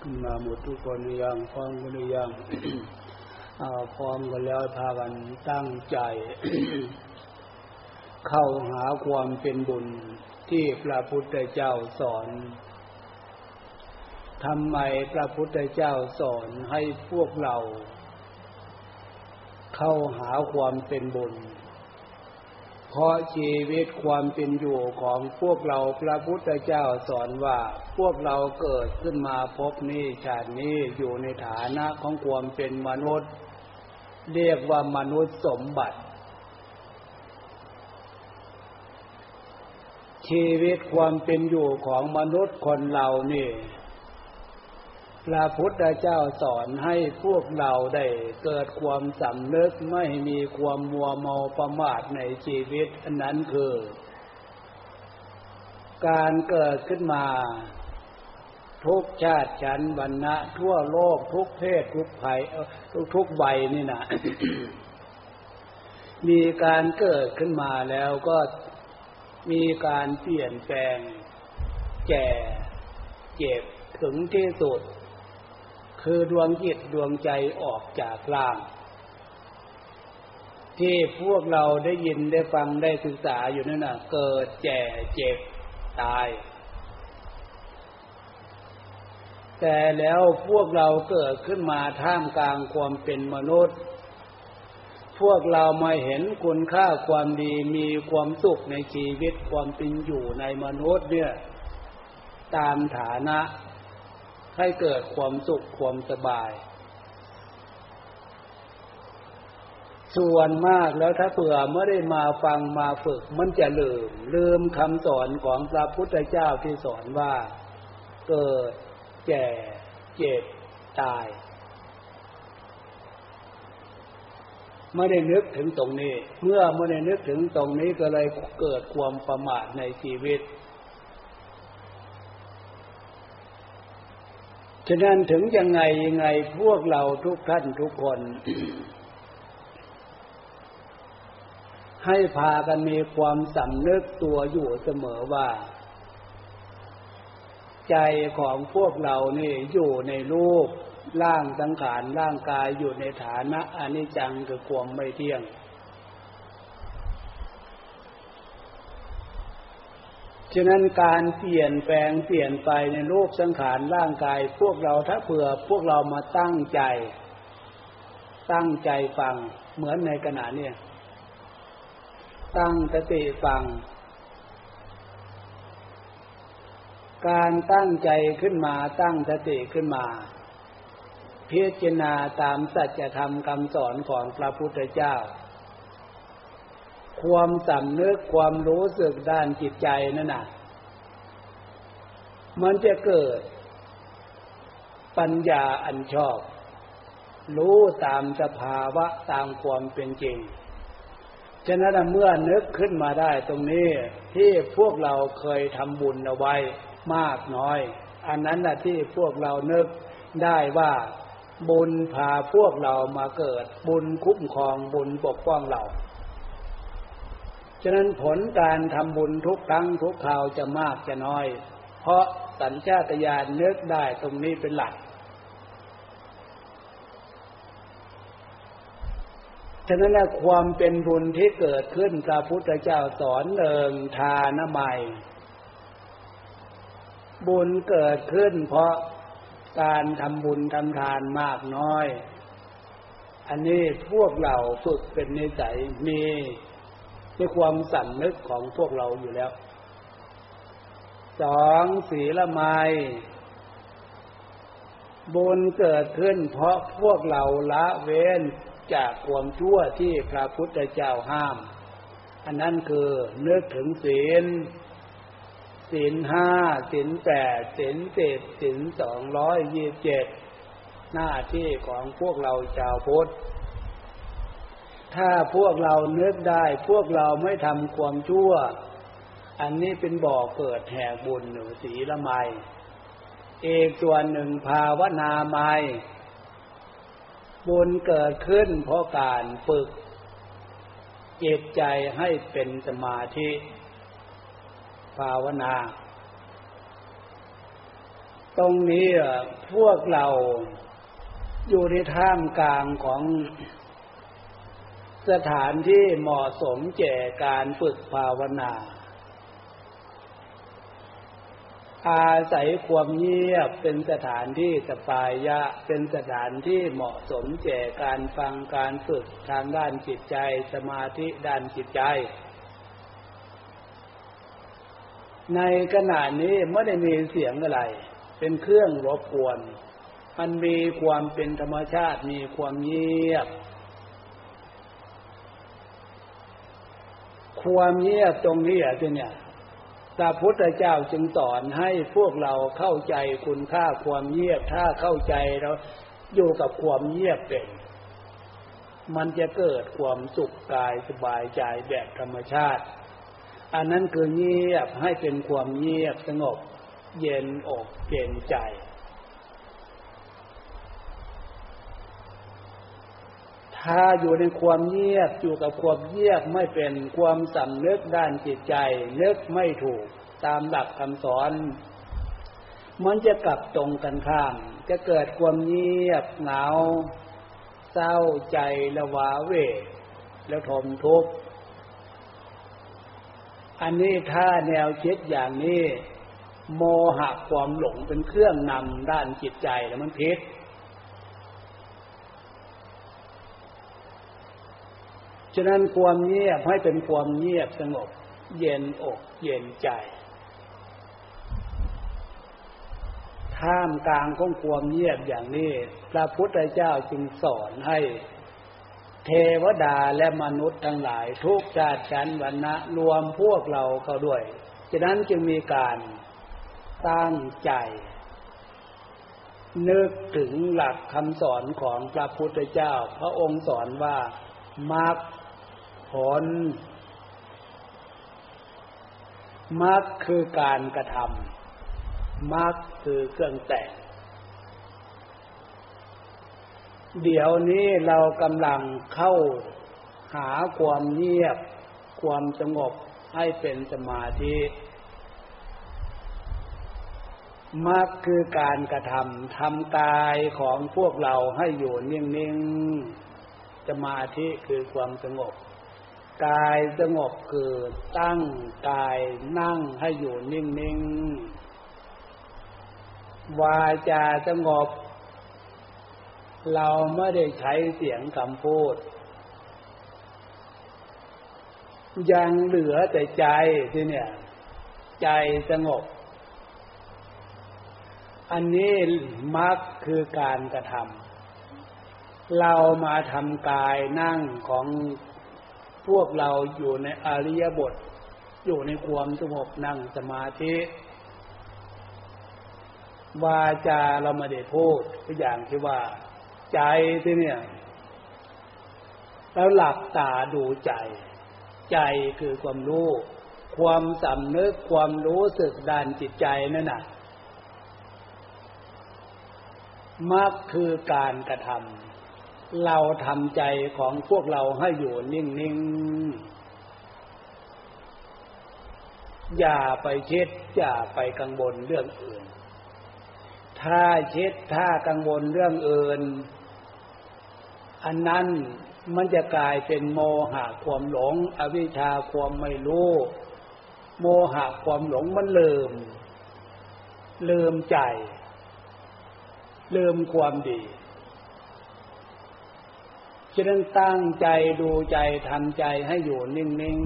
ขึ้นมาหมดทุกคนยังพร้อมกันหรือยังพร้อมกันแล้วพากันตั้งใจ เข้าหาความเป็นบุญที่พระพุทธเจ้าสอนทำไมพระพุทธเจ้าสอนให้พวกเรา เข้าหาความเป็นบุญ เพราะชีวิตความเป็นอยู่ของพวกเราพระพุทธเจ้าสอนว่าพวกเราเกิดขึ้นมาพบนี้ชาตินี้อยู่ในฐานะของความเป็นมนุษย์ เรียกว่ามนุษย์สมบัติ ชีวิตความเป็นอยู่ของมนุษย์คนเรานี่ พระพุทธเจ้าสอนให้พวกเราได้เกิดความสำนึกไม่มีความมัวเมาประมาทในชีวิตอันนั้นคือ การเกิดขึ้นมา ทุกชาติชั้นวรรณะทั่วโลกทุกเพศทุกภัยทุกทุกใบนี่นะมีการเกิดขึ้นมาแล้วก็มีการเปลี่ยนแปลง แก่เจ็บถึงที่สุด คือดวงจิตดวงใจออกจากร่าง ที่พวกเราได้ยินได้ฟังได้ศึกษาอยู่นั่นน่ะเกิดแก่เจ็บตาย แต่แล้วพวกเราเกิดขึ้นมาท่ามกลางความเป็นมนุษย์ พวกเรามาเห็นคุณค่าความดีมีความสุขในชีวิตความเป็นอยู่ในมนุษย์เนี่ย ตามฐานะ ให้เกิดความสุขความสบาย ส่วนมากแล้วถ้าเผื่อไม่ได้มาฟังมาฝึก มันจะลืม ลืมคำสอนของพระพุทธเจ้าที่สอนว่า เกิดแก่เจ็บตาย ไม่ได้นึกถึงตรงนี้ เมื่อไม่ได้นึกถึงตรงนี้ก็เลยเกิดความประมาทในชีวิต ฉะนั้นถึงยังไงยังไงพวกเราทุกท่านทุกคน ให้พากันมีความสำนึกตัวอยู่เสมอว่า ใจของพวกเรานี่อยู่ในรูปร่างสังขารร่างกายอยู่ในฐานะอนิจจังคือความไม่เที่ยง ฉะนั้นการเปลี่ยนแปลงเปลี่ยนไปในรูปสังขารร่างกาย พวกเราถ้าเผื่อพวกเรามาตั้งใจ ตั้งใจฟังเหมือนในขณะนี้ตั้งสติฟัง การตั้งใจขึ้นมาตั้งสติขึ้นมา พิจารณาตามสัจธรรมคำสอนของพระพุทธเจ้า ความสำนึกความรู้สึกด้านจิตใจนั่นน่ะ มันจะเกิด ปัญญาอันชอบ รู้ตามสภาวะตามความเป็นจริง ฉะนั้นเมื่อนึกขึ้นมาได้ตรงนี้ที่พวกเราเคยทำบุญเอาไว้มากน้อย อันนั้นแหละที่พวกเรานึกได้ว่าบุญพาพวกเรามาเกิด บุญคุ้มครองบุญปกป้องเรา ฉะนั้นผลการทำบุญทุกครั้งทุกคราวจะมากจะน้อย เพราะสัญชาตญาณเนึกได้ตรงนี้เป็นหลัก ฉะนั้นความเป็นบุญที่เกิดขึ้นพระพุทธเจ้าสอนเอิงทานใหม่บุญเกิดขึ้นเพราะการทำบุญทำทานมากน้อย อันนี้พวกเราฝึกเป็นนิสัยมี ในความสั่นนึกของพวกเราอยู่แล้วสองศีลไมบุญเกิดขึ้นเพราะพวกเราละเว้นจากความชั่วที่พระพุทธเจ้าห้าม อันนั้นคือนึกถึงศีล ศีลห้าศีลแปดศีลเจ็ดศีลสองร้อยยี่สิบเจ็ดหน้าที่ของพวกเราชาวพุทธ ถ้าพวกเราเนึกได้ พวกเราไม่ทำความชั่ว อันนี้เป็นบ่อเกิดแห่งบุญหรือศีละไมเอกส่วนหนึ่งภาวนาไมบุญเกิดขึ้นเพราะการฝึกเจตใจให้เป็นสมาธิ ภาวนา ตรงนี้พวกเราอยู่ในท่ามกลางของ สถานที่เหมาะสมแก่การฝึกภาวนา อาศัยความเงียบเป็นสถานที่สปายะ เป็นสถานที่เหมาะสมแก่การฟังการฝึกทางด้านจิตใจสมาธิด้านจิตใจ ในขณะนี้ไม่ได้มีเสียงอะไร เป็นเครื่องรบกวน มันมีความเป็นธรรมชาติมีความเงียบ ความเงียบตรงนี้อะที่เนี่ยพระพุทธเจ้าจึงสอนให้พวกเราเข้าใจคุณค่าความเงียบ ถ้าเข้าใจแล้วอยู่กับความเงียบเป็น มันจะเกิดความสุขกายสบายใจแบบธรรมชาติ อันนั้นคือเงียบให้เป็นความเงียบสงบ เย็นอกเย็นใจ ถ้าอยู่ในความเงียบอยู่กับความเงียบไม่เป็นความสำนึกด้านจิตใจ นึกไม่ถูกตามหลักคำสอนมันจะกลับตรงกันข้าม จะเกิดความเงียบเหงา เศร้าใจละวาเวแล้วทมทุกข์อันนี้ถ้าแนวคิดอย่างนี้ โมหะความหลงเป็นเครื่องนำด้านจิตใจแล้วมันพิษ ฉะนั้นความเงียบให้เป็นความเงียบสงบ เย็นอกเย็นใจท่ามกลางของความเงียบอย่างนี้ พระพุทธเจ้าจึงสอนให้ เทวดาและมนุษย์ทั้งหลายทุกชาติชั้นวรรณะรวมพวกเราเข้าด้วย ฉะนั้นจึงมีการตั้งใจ นึกถึงหลักคำสอนของพระพุทธเจ้า พระองค์สอนว่ามรรค ผลมรรคคือการกระทำมรรคคือเครื่องแต่ง เดี๋ยวนี้เรากำลังเข้าหาความเงียบ ความสงบให้เป็นสมาธิมรรคคือการกระทำทำกายของพวกเราให้อยู่นิ่ง ๆ สมาธิคือความสงบ กายสงบคือตั้งกายนั่งให้อยู่นิ่งๆ วาจาสงบ เราไม่ได้ใช้เสียงคำพูด ยังเหลือแต่ใจที่เนี่ย ใจสงบ อันนี้มักคือการกระทำเรามาทำกายนั่งของ พวกเราอยู่ในอริยบท อยู่ในความสงบนั่งสมาธิวาจาเราไม่ได้พูดตัวอย่างที่ว่า ใจที่เนี่ย แล้วหลับตาดูใจ ใจคือความรู้ ความสำนึกความรู้สึกด้านจิตใจนั่นน่ะมักคือการกระทำ เราทำใจของพวกเราให้อยู่นิ่งๆ อย่าไปคิดอย่าไปกังวลเรื่องอื่น ถ้าคิดถ้ากังวลเรื่องอื่น อันนั้นมันจะกลายเป็นโมหะความหลง อวิชชาความไม่รู้ โมหะความหลงมันเลืมเลืมใจ เลืมความดี ฉะนั้นตั้งใจดูใจทำใจให้อยู่นิ่ง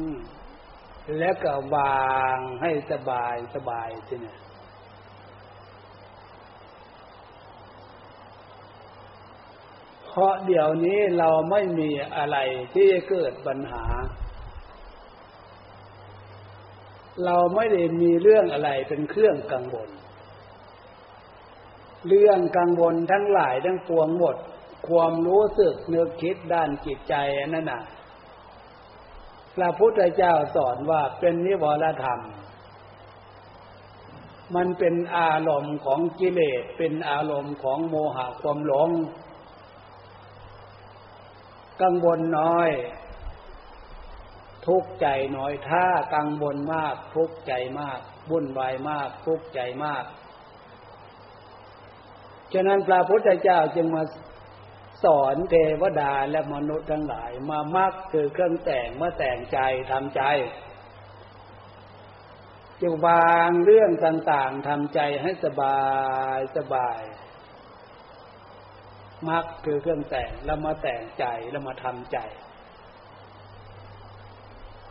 ๆ แล้วก็วางให้สบายสบายทีนี้เพราะเดี๋ยวนี้เราไม่มีอะไรที่จะเกิดปัญหา เราไม่ได้มีเรื่องอะไรเป็นเครื่องกังวล เรื่องกังวลทั้งหลายทั้งปวงหมด ความรู้สึกนึกคิดด้านจิตใจนั่นน่ะ พระพุทธเจ้าสอนว่าเป็นนิวรธรรม มันเป็นอารมณ์ของกิเลส เป็นอารมณ์ของโมหะความหลง กังวลน้อย ทุกข์ใจน้อย ถ้ากังวลมาก ทุกข์ใจมากวุ่นวายมาก ทุกข์ใจมาก ฉะนั้นพระพุทธเจ้าจึงมา สอนเทวดาและมนุษย์ทั้งหลายมามักคือเครื่องแต่งเมาแต่งใจทำใจจึงวางเรื่องต่างๆทำใจให้สบายสบายมักคือเครื่องแต่งแล้วมาแต่งใจแล้วมาทำใจ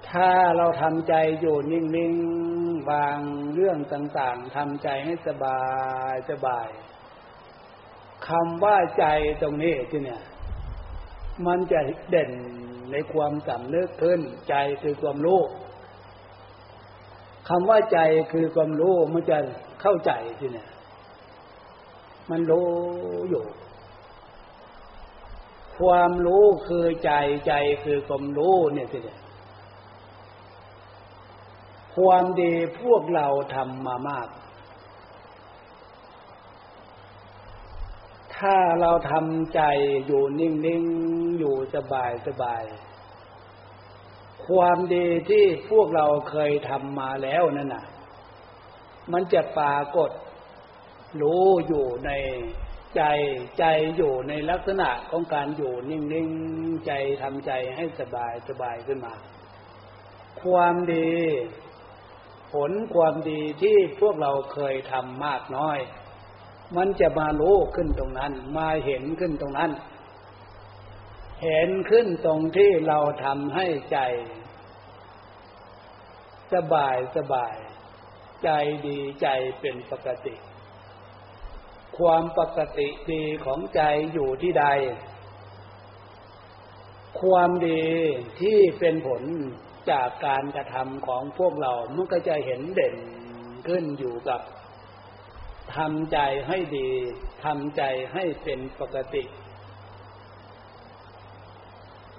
ถ้าเราทำใจอยู่นิ่งๆวางเรื่องต่างๆทำใจให้สบายสบาย คำว่าใจตรงนี้ที่เนี่ย มันจะเด่นในความสำนึกขึ้น ใจคือความรู้คำว่าใจคือความรู้มันจะเข้าใจที่เนี่ย มันรู้อยู่ ความรู้คือใจใจคือความรู้เนี่ยที่เนี่ยความดีพวกเราทำมามาก ถ้าเราทำใจอยู่นิ่งๆ อยู่สบายสบาย ความดีที่พวกเราเคยทำมาแล้วนั่นน่ะ มันจะปรากฏ รู้อยู่ในใจใจอยู่ในลักษณะของการอยู่นิ่งๆ ใจทำใจให้สบายสบายขึ้นมา ความดี ผลความดีที่พวกเราเคยทำมากน้อย มันจะมารู้ขึ้นตรงนั้น มาเห็นขึ้นตรงนั้น เห็นขึ้นตรงที่เราทำให้ใจ สบายสบาย ใจดีใจเป็นปกติ ความปกติดีของใจอยู่ที่ใด ความดีที่เป็นผลจากการกระทำของพวกเรา มันก็จะเห็นเด่นขึ้นอยู่กับ ทำใจให้ดีทำใจให้เป็นปกติ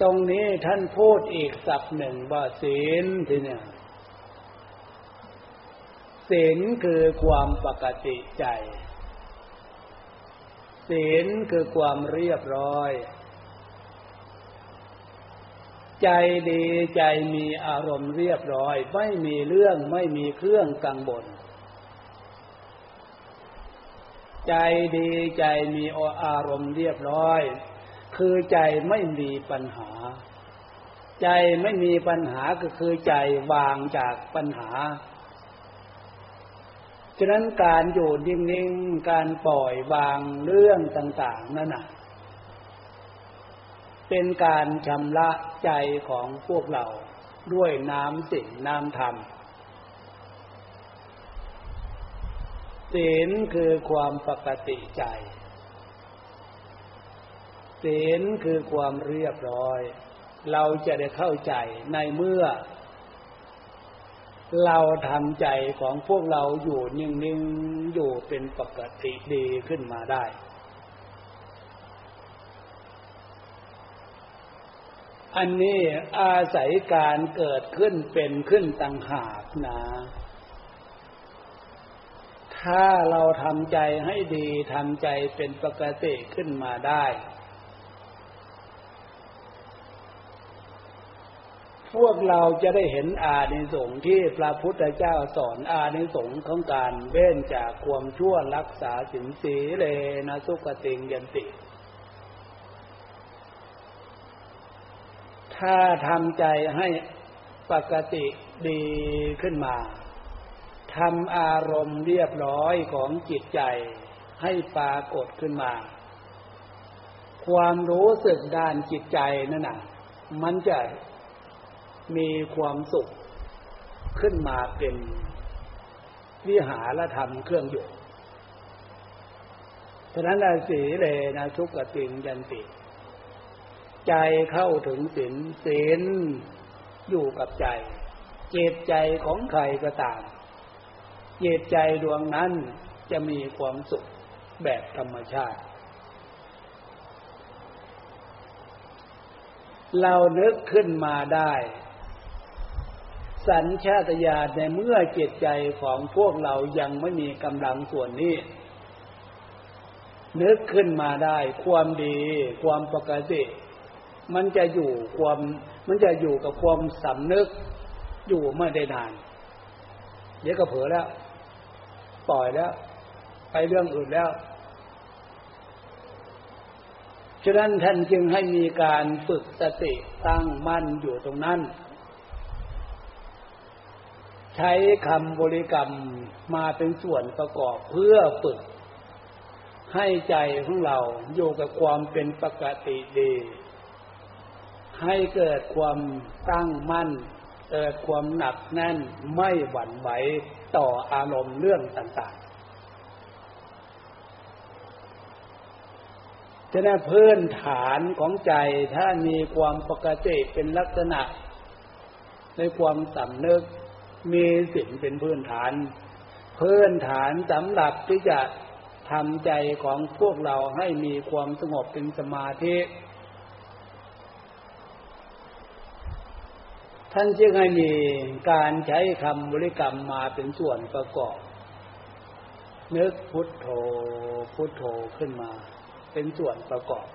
ตรงนี้ท่านพูดอีกสับหนึ่งว่าศีลทีเนี่ยศีลคือความปกติใจศีลคือความเรียบร้อย ใจดีใจมีอารมณ์เรียบร้อย ไม่มีเรื่องไม่มีเครื่องกังวล ใจดีใจมีอารมณ์เรียบร้อย คือใจไม่มีปัญหา ใจไม่มีปัญหาก็คือใจวางจากปัญหา ฉะนั้นการอยู่นิ่งๆ การปล่อยวางเรื่องต่าง ๆ นั่นน่ะ เป็นการชำระใจของพวกเราด้วยน้ำสิ่งน้ำธรรม ศีลคือความปกติใจ ศีลคือความเรียบร้อย เราจะได้เข้าใจในเมื่อ เราทำใจของพวกเราอยู่นิ่งๆอยู่เป็นปกติดีขึ้นมาได้ อันนี้อาศัยการเกิดขึ้นเป็นขึ้นต่างหากนะ ถ้าเราทำใจให้ดีทำใจเป็นปกติขึ้นมาได้ พวกเราจะได้เห็นอานิสงส์ที่พระพุทธเจ้าสอนอานิสงส์ของการเว้นจากความชั่วรักษาสินสีเลนะสุกติงยันติถ้าทำใจให้ปกติดีขึ้นมา ทำอารมณ์เรียบร้อยของจิตใจให้ปรากฏขึ้นมา ความรู้สึกด้านจิตใจนั่นน่ะ มันจะมีความสุขขึ้นมาเป็นวิหารธรรมเครื่องอยู่ฉะนั้นสีเลนะทุกขติงยันติ ใจเข้าถึงศีลศีลอยู่กับใจ เจตใจของใครก็ตาม จิตใจดวงนั้นจะมีความสุขแบบธรรมชาติ เรานึกขึ้นมาได้ สัญชาตญาณในเมื่อเจตใจของพวกเรายังไม่มีกำลังส่วนนี้ นึกขึ้นมาได้ ความดี ความปกติ มันจะอยู่ความมันจะอยู่กับความสำนึก อยู่ไม่ได้นาน เดี๋ยวก็เผลอแล้ว ปล่อยแล้ว ไปเรื่องอื่นแล้วฉะนั้นท่านจึงให้มีการฝึกสติตั้งมั่นอยู่ตรงนั้น ใช้คำบริกรรมมาเป็นส่วนประกอบเพื่อฝึก ให้ใจของเราอยู่กับความเป็นปกติดี ให้เกิดความตั้งมั่น เกิดความหนักแน่นไม่หวั่นไหว ต่ออารมณ์เรื่องต่างๆฉะนั้นพื้นฐานของใจถ้ามีความปกติเป็นลักษณะ ในความสำนึกมีสิ่งเป็นพื้นฐาน พื้นฐานสำหรับที่จะทำใจของพวกเราให้มีความสงบเป็นสมาธิ ท่านจึงให้มีการใช้คำบริกรรมมาเป็นส่วนประกอบ นึกพุทโธพุทโธขึ้นมา เป็นส่วนประกอบ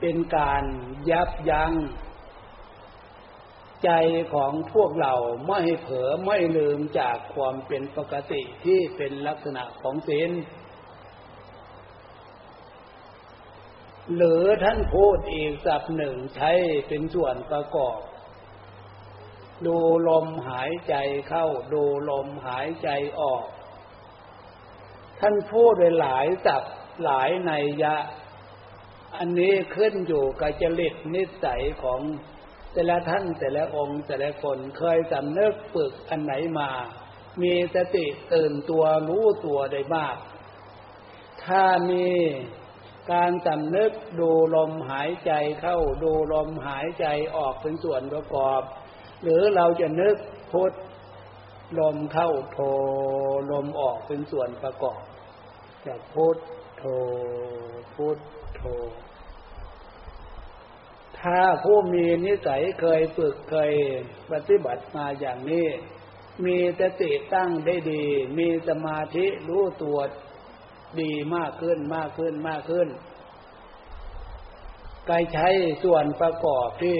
เป็นการยับยัง้งใจของพวกเราไม่ให้เผลอไม่ลืมจากความเป็นปกติที่เป็นลักษณะของศีลหรือท่านพูดอีกสับหนึ่งใช้เป็นส่วนประกอบ ดูลมหายใจเข้า ดูลมหายใจออก ท่านพูดหลายสับหลายในยะ อันนี้ขึ้นอยู่กับจริตนิสัยของแต่ละท่านแต่ละองค์แต่ละคนเคยสำนึกฝึกอันไหนมา มีสติตื่นตัวรู้ตัวได้มาก ถ้ามีการสำนึกดูลมหายใจเข้าดูลมหายใจออกเป็นส่วนประกอบ หรือเราจะนึกพุทลมเข้าโทลมออกเป็นส่วนประกอบจะพุทโทพุทโธถ้าผู้มีนิสัยเคยฝึกเคยปฏิบัติมาอย่างนี้ มีสติตั้งได้ดี มีสมาธิรู้ตัวดีมากขึ้นมากขึ้นมากขึ้น กายใช้ส่วนประกอบที่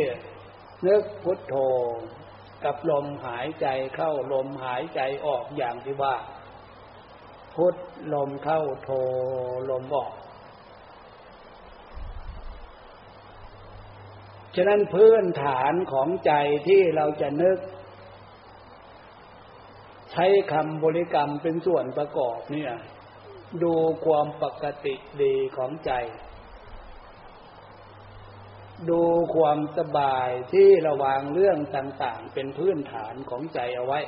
นึกพุทโธกับลมหายใจเข้าลมหายใจออกอย่างที่ว่า พุทลมเข้าโทลมออก ฉะนั้นพื้นฐานของใจที่เราจะนึก ใช้คำบริกรรมเป็นส่วนประกอบเนี่ย ดูความปกติดีของใจ ดูความสบายที่ระวางเรื่องต่างๆ เป็นพื้นฐานของใจเอาไว้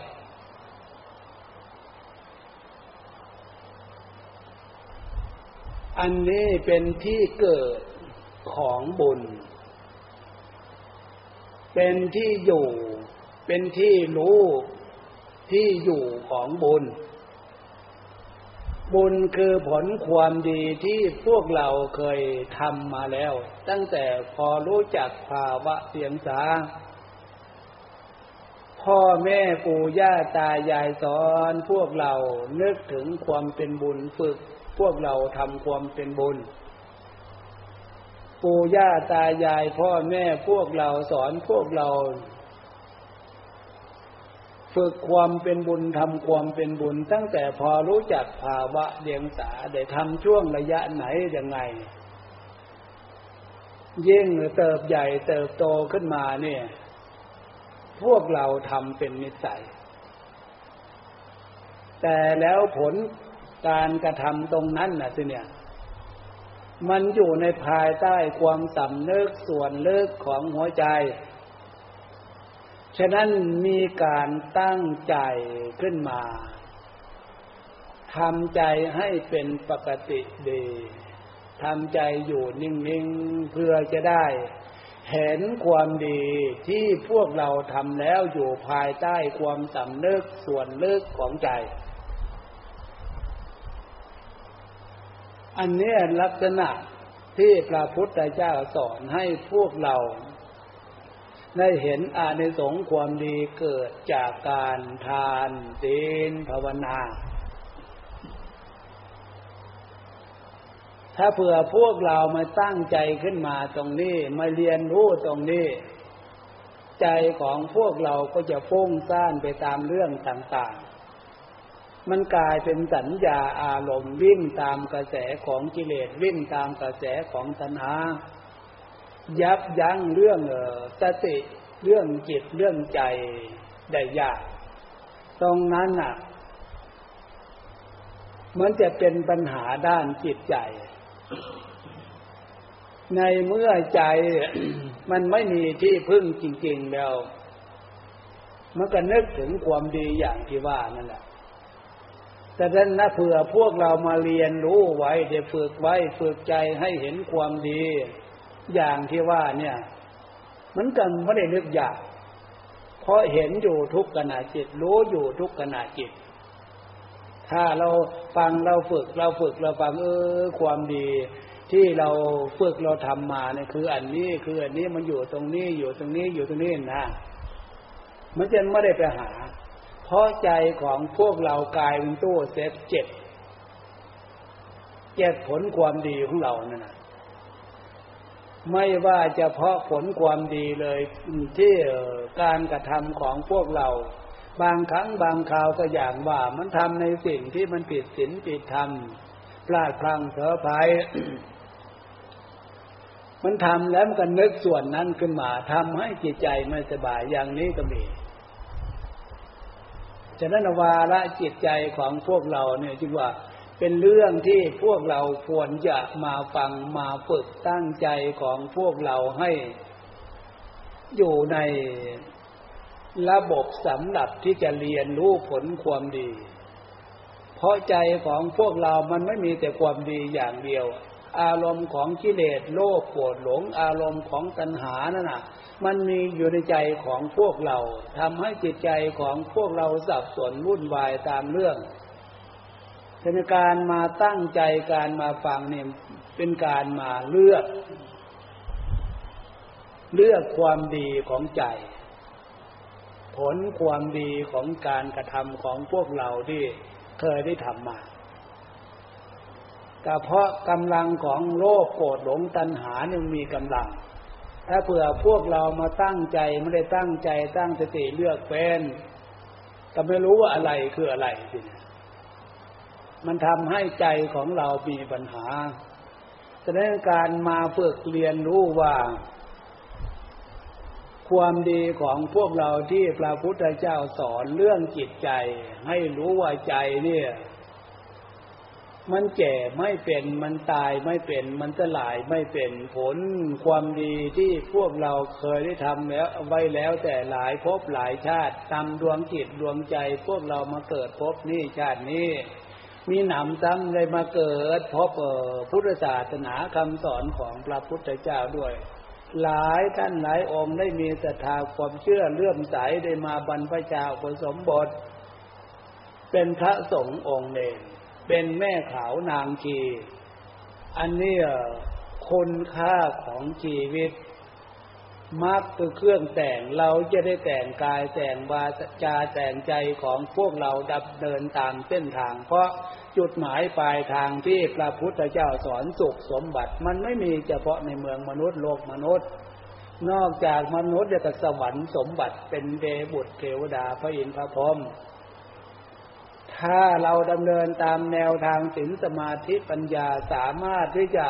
อันนี้เป็นที่เกิดของบุญ เป็นที่อยู่ เป็นที่รู้ที่อยู่ของบุญ บุญคือผลความดีที่พวกเราเคยทำมาแล้ว ตั้งแต่พอรู้จักภาวะเสียงสา พ่อแม่ปู่ย่าตายายสอนพวกเรานึกถึงความเป็นบุญฝึก พวกเราทำความเป็นบุญ ปู่ย่าตายายพ่อแม่พวกเราสอนพวกเรา ฝึกความเป็นบุญทำความเป็นบุญ ตั้งแต่พอรู้จักภาวะเดียงสาได้ทำช่วงระยะไหนยังไง ยิ่งเติบใหญ่เติบโตขึ้นมาเนี่ย พวกเราทำเป็นนิสัย แต่แล้วผลการกระทำตรงนั้นน่ะสิเนี่ย มันอยู่ในภายใต้ความสำนึกส่วนเลิกของหัวใจ ฉะนั้นมีการตั้งใจขึ้นมาทำใจให้เป็นปกติดีทำใจอยู่นิ่งๆเพื่อจะได้ เห็นความดีที่พวกเราทำแล้วอยู่ภายใต้ความสำนึกส่วนลึกของใจ อันนี้ลักษณะที่พระพุทธเจ้าสอนให้พวกเรา ได้เห็นอานิสงส์ความดีเกิดจากการทานศีลภาวนา ถ้าเผื่อพวกเรามาตั้งใจขึ้นมาตรงนี้ มาเรียนรู้ตรงนี้ ใจของพวกเราก็จะฟุ้งซ่านไปตามเรื่องต่างๆ มันกลายเป็นสัญญาอารมณ์วิ่งตามกระแสของกิเลสวิ่งตามกระแสของตัณหา ยับยั้งเรื่องสติเรื่องจิตเรื่องใจได้ยาก ตรงนั้นน่ะ มันจะเป็นปัญหาด้านจิตใจ ในเมื่อใจมันไม่มีที่พึ่งจริง ๆแล้ว มันก็นึกถึงความดีอย่างที่ว่านั่นแหละแต่ดันนะเผื่อพวกเรามาเรียนรู้ไว้จะฝึกไว้ฝึกใจให้เห็นความดี อย่างที่ว่าเนี่ยมันกันไม่ได้นึกยากเพราะเห็นอยู่ทุกขณะจิต รู้อยู่ทุกขณะจิต ถ้าเราฟังเราฝึกเราฝึกเราฟังเออความดี ที่เราฝึกเราทำมาเนี่ยคือ อันนี้คืออันนี้มันอยู่ตรงนี้อยู่ตรงนี้อยู่ตรงนี้นะมันจะไม่ได้ไปหา เพราะใจของพวกเรากลายเป็นตู้เซฟเจ็บเจ็บผลความดีของเรานั่นนะ ไม่ว่าจะเพาะผลความดีเลยที่การกระทำของพวกเรา บางครั้งบางคราวก็อย่างว่ามันทำในสิ่งที่มันผิดศีลผิดธรรมพลาดพลั้งเถอภัยมันทำแล้วมันก็นึกส่วนนั้นขึ้นมาทำให้จิตใจไม่สบายอย่างนี้ก็มีฉะนั้นวาระจิตใจของพวกเราเนี่ยจึงว่า เป็นเรื่องที่พวกเราควรจะมาฟังมาฝึกตั้งใจของพวกเราให้อยู่ในระบบสำหรับที่จะเรียนรู้ผลความดี เพราะใจของพวกเรามันไม่มีแต่ความดีอย่างเดียว อารมณ์ของกิเลสโลภโกรธหลงอารมณ์ของตัณหานั่นน่ะ มันมีอยู่ในใจของพวกเราทำให้จิตใจของพวกเราสับสนวุ่นวายตามเรื่อง เป็นการมาตั้งใจการมาฟังเนี่ยเป็นการมาเลือก เลือกความดีของใจ ผลความดีของการกระทำของพวกเราที่เคยได้ทำมาแต่เพราะกำลังของโลภโกรธหลงตัณหายังมีกำลัง ถ้าเผื่อพวกเรามาตั้งใจไม่ได้ตั้งใจตั้งสติเลือกเป็นก็ไม่รู้ว่าอะไรคืออะไรสิ มันทำให้ใจของเรามีปัญหาแสดงการมาฝึกเรียนรู้ว่า ความดีของพวกเราที่พระพุทธเจ้าสอนเรื่องจิตใจ ให้รู้ว่าใจเนี่ย มันแก่ไม่เป็นมันตายไม่เป็น มันจะหลายไม่เป็นผลความดีที่พวกเราเคยได้ทำแล้วไว้แล้วแต่หลายภพหลายชาติตามดวงจิตดวงใจ พวกเรามาเกิดภพนี้ชาตินี้ มีหนำซ้ำเลยมาเกิดพบพุทธศาสนาคำสอนของพระพุทธเจ้าด้วย หลายท่านหลายองค์ได้มีศรัทธาความเชื่อเลื่อมใสได้มาบรรพชาผสมบท เป็นพระสงฆ์องค์เองเป็นแม่ขาวนางชี อันนี้คุณค่าของชีวิต มักคือเครื่องแต่งเราจะได้แต่งกายแต่งวาจาแต่งใจของพวกเราดับเดินตามเส้นทาง เพราะจุดหมายปลายทางที่พระพุทธเจ้าสอนสุขสมบัติ มันไม่มีเฉพาะในเมืองมนุษย์โลกมนุษย์ นอกจากมนุษย์จะสวรรค์สมบัติเป็นเดบุตรเทวดาพระอินทร์พระพรหมถ้าเราดำเนินตามแนวทางศีลสมาธิปัญญาสามารถที่จะ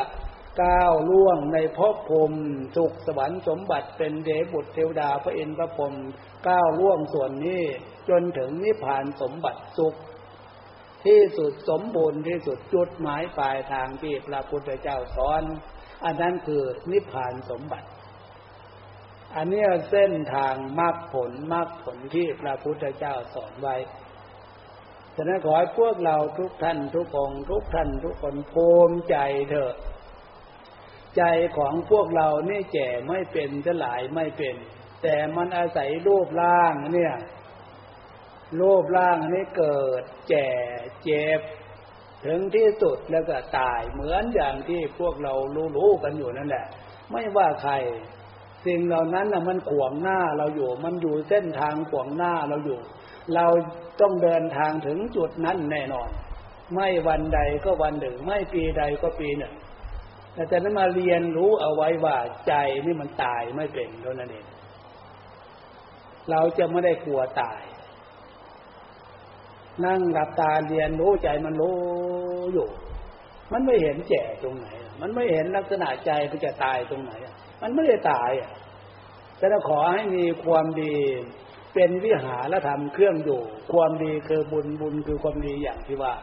ก้าวล่วงในภพภูมิสุขสวรรค์สมบัติเป็นเดบุตรเทวดาพระอินทร์พระพรหมก้าวล่วงส่วนนี้จนถึงนิพพานสมบัติสุข ที่สุดสมบูรณ์ที่สุดจุดหมายปลายทางที่พระพุทธเจ้าสอน อันนั้นคือนิพพานสมบัติ อันนี้เส้นทางมรรคผลมรรคผลที่พระพุทธเจ้าสอนไว้ฉะนั้นขอให้พวกเราทุกท่านทุกองทุกท่านทุกคนภูมิใจเถอะ ใจของพวกเรานี่แก่ไม่เป็นจะหลายไม่เป็น แต่มันอาศัยรูปร่างเนี่ยรูปร่างนี้เกิด แก่เจ็บ ถึงที่สุดแล้วก็ตายเหมือนอย่างที่พวกเรารู้ๆกันอยู่นั่นแหละ ไม่ว่าใคร สิ่งเหล่านั้นนะมันขวางหน้าเราอยู่ มันอยู่เส้นทางขวางหน้าเราอยู่ เราต้องเดินทางถึงจุดนั้นแน่นอน ไม่วันใดก็วันหนึ่ง ไม่ปีใดก็ปีหนึ่ง แต่จะนั้นมาเรียนรู้เอาไว้ว่าใจนี่มันตายไม่เป็นเท่านั้นเองเราจะไม่ได้กลัวตาย นั่งหลับตาเรียนรู้ใจมันรู้อยู่ มันไม่เห็นแก่ตรงไหน มันไม่เห็นลักษณะใจมันจะตายตรงไหน มันไม่ได้ตายอะแต่เราขอให้มีความดีเป็นวิหารธรรมเครื่องอยู่ ความดีคือบุญบุญคือความดีอย่างที่ว่า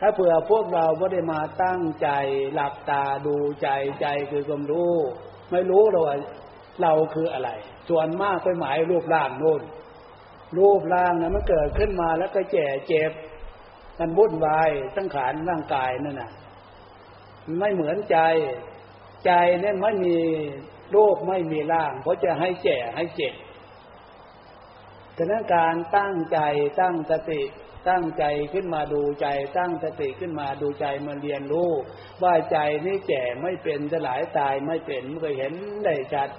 ถ้าเผื่อพวกเราไม่ได้มาตั้งใจหลับตาดูใจใจคือความรู้ ไม่รู้เราว่าเราคืออะไร ส่วนมากไปหมายรูปร่างโน่น รูปร่างนะมันเกิดขึ้นมาแล้วก็แก่เจ็บ มันวุ่นวายตั้งขานร่างกายนั่นน่ะ ไม่เหมือนใจ ใจเนี่ยไม่มีรูปไม่มีร่าง เพราะจะให้แก่ให้เจ็บฉะนั้นการตั้งใจตั้งสติ ตั้งใจขึ้นมาดูใจตั้งสติขึ้นมาดูใจมาเรียนรู้ว่าใจนี่แก่ไม่เป็นจะหลายตายไม่เป็นเมื่อเห็นได้จัด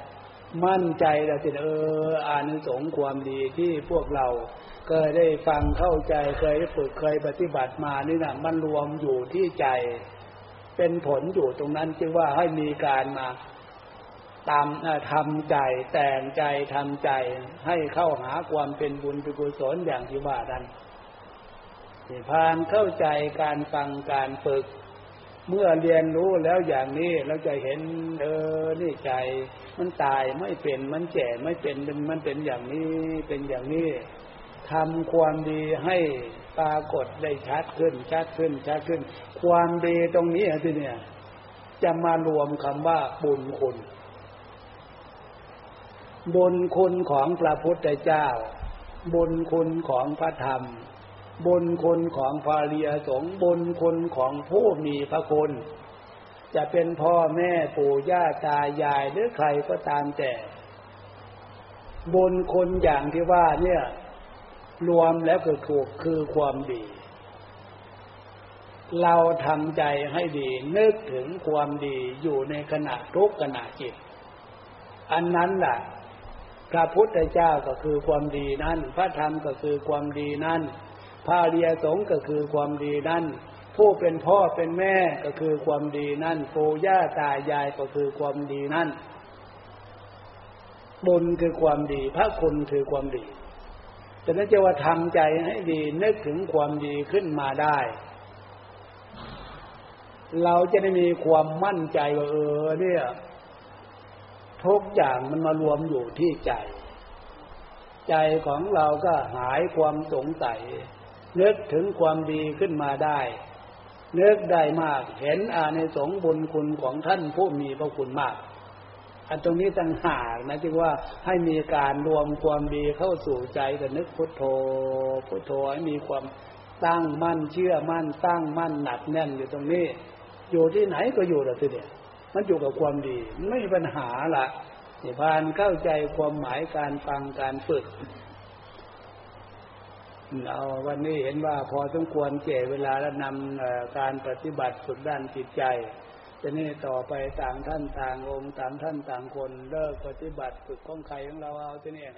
มั่นใจแล้วจิเอออานิสงส์ความดีที่พวกเราเคยได้ฟังเข้าใจเคยได้ฝึกเคยปฏิบัติมานี่นะมันรวมอยู่ที่ใจ เป็นผลอยู่ตรงนั้นจึงว่าให้มีการมาตามทำใจแต่งใจทำใจให้เข้าหาความเป็นบุญเป็นกุศลอย่างที่ว่านั้น พานเข้าใจการฟังการฝึก เมื่อเรียนรู้แล้วอย่างนี้เราจะเห็นเออนี่ใจ มันตายไม่เป็นมันแก่ไม่เป็นมันเป็นอย่างนี้เป็นอย่างนี้ทำความดีให้ปรากฏได้ชัดขึ้น ชัดขึ้น ชัดขึ้น ความดีตรงนี้ที่เนี่ย จะมารวมคำว่าบุญคุณ บุญคุณของพระพุทธเจ้า บุญคุณของพระธรรม บุญคุณของภาเรียสงบุญคุณของผู้มีพระคุณจะเป็นพ่อแม่ปู่ย่าตายายหรือใครก็ตามแต่บุญคุณอย่างที่ว่าเนี่ย รวมแล้วก็ถูกคือความดี เราทำใจให้ดีนึกถึงความดีอยู่ในขณะทุกขณะจิต อันนั้นแหละพระพุทธเจ้าก็คือความดีนั้น พระธรรมก็คือความดีนั้น พระเรียสงก็คือความดีนั่น ผู้เป็นพ่อเป็นแม่ก็คือความดีนั่นปู่ย่าตายายก็คือความดีนั่น บุญคือความดี พระคุณคือความดีแต่นั้นจะว่าทำใจให้ดีนึกถึงความดีขึ้นมาได้ เราจะได้มีความมั่นใจว่าเออเนี่ยทุกอย่างมันมารวมอยู่ที่ใจ ใจของเราก็หายความสงสัย นึกถึงความดีขึ้นมาได้นึกได้มากเห็นอาในสงบุญคุณของท่านผู้มีพระคุณมาก อันตรงนี้ต่างหากนะจึงว่าให้มีการรวมความดีเข้าสู่ใจแต่นึกพุทโธพุทโธให้มีความตั้งมั่นเชื่อมั่น ตั้งมั่นหนักแน่นอยู่ตรงนี้ อยู่ที่ไหนก็อยู่แต่ทีเดียวมันอยู่กับความดีไม่มีปัญหาละนิพานเข้าใจความหมายการฟังการฝึก เราวันนี้เห็นว่าพอสมควรเจเวลาแล้วนำการปฏิบัติฝึกด้านจิตใจจะนี่ต่อไปต่างท่านต่างองค์ต่างท่านต่างคนเลิกปฏิบัติฝึกของใครของเราเอาจะเนี่ย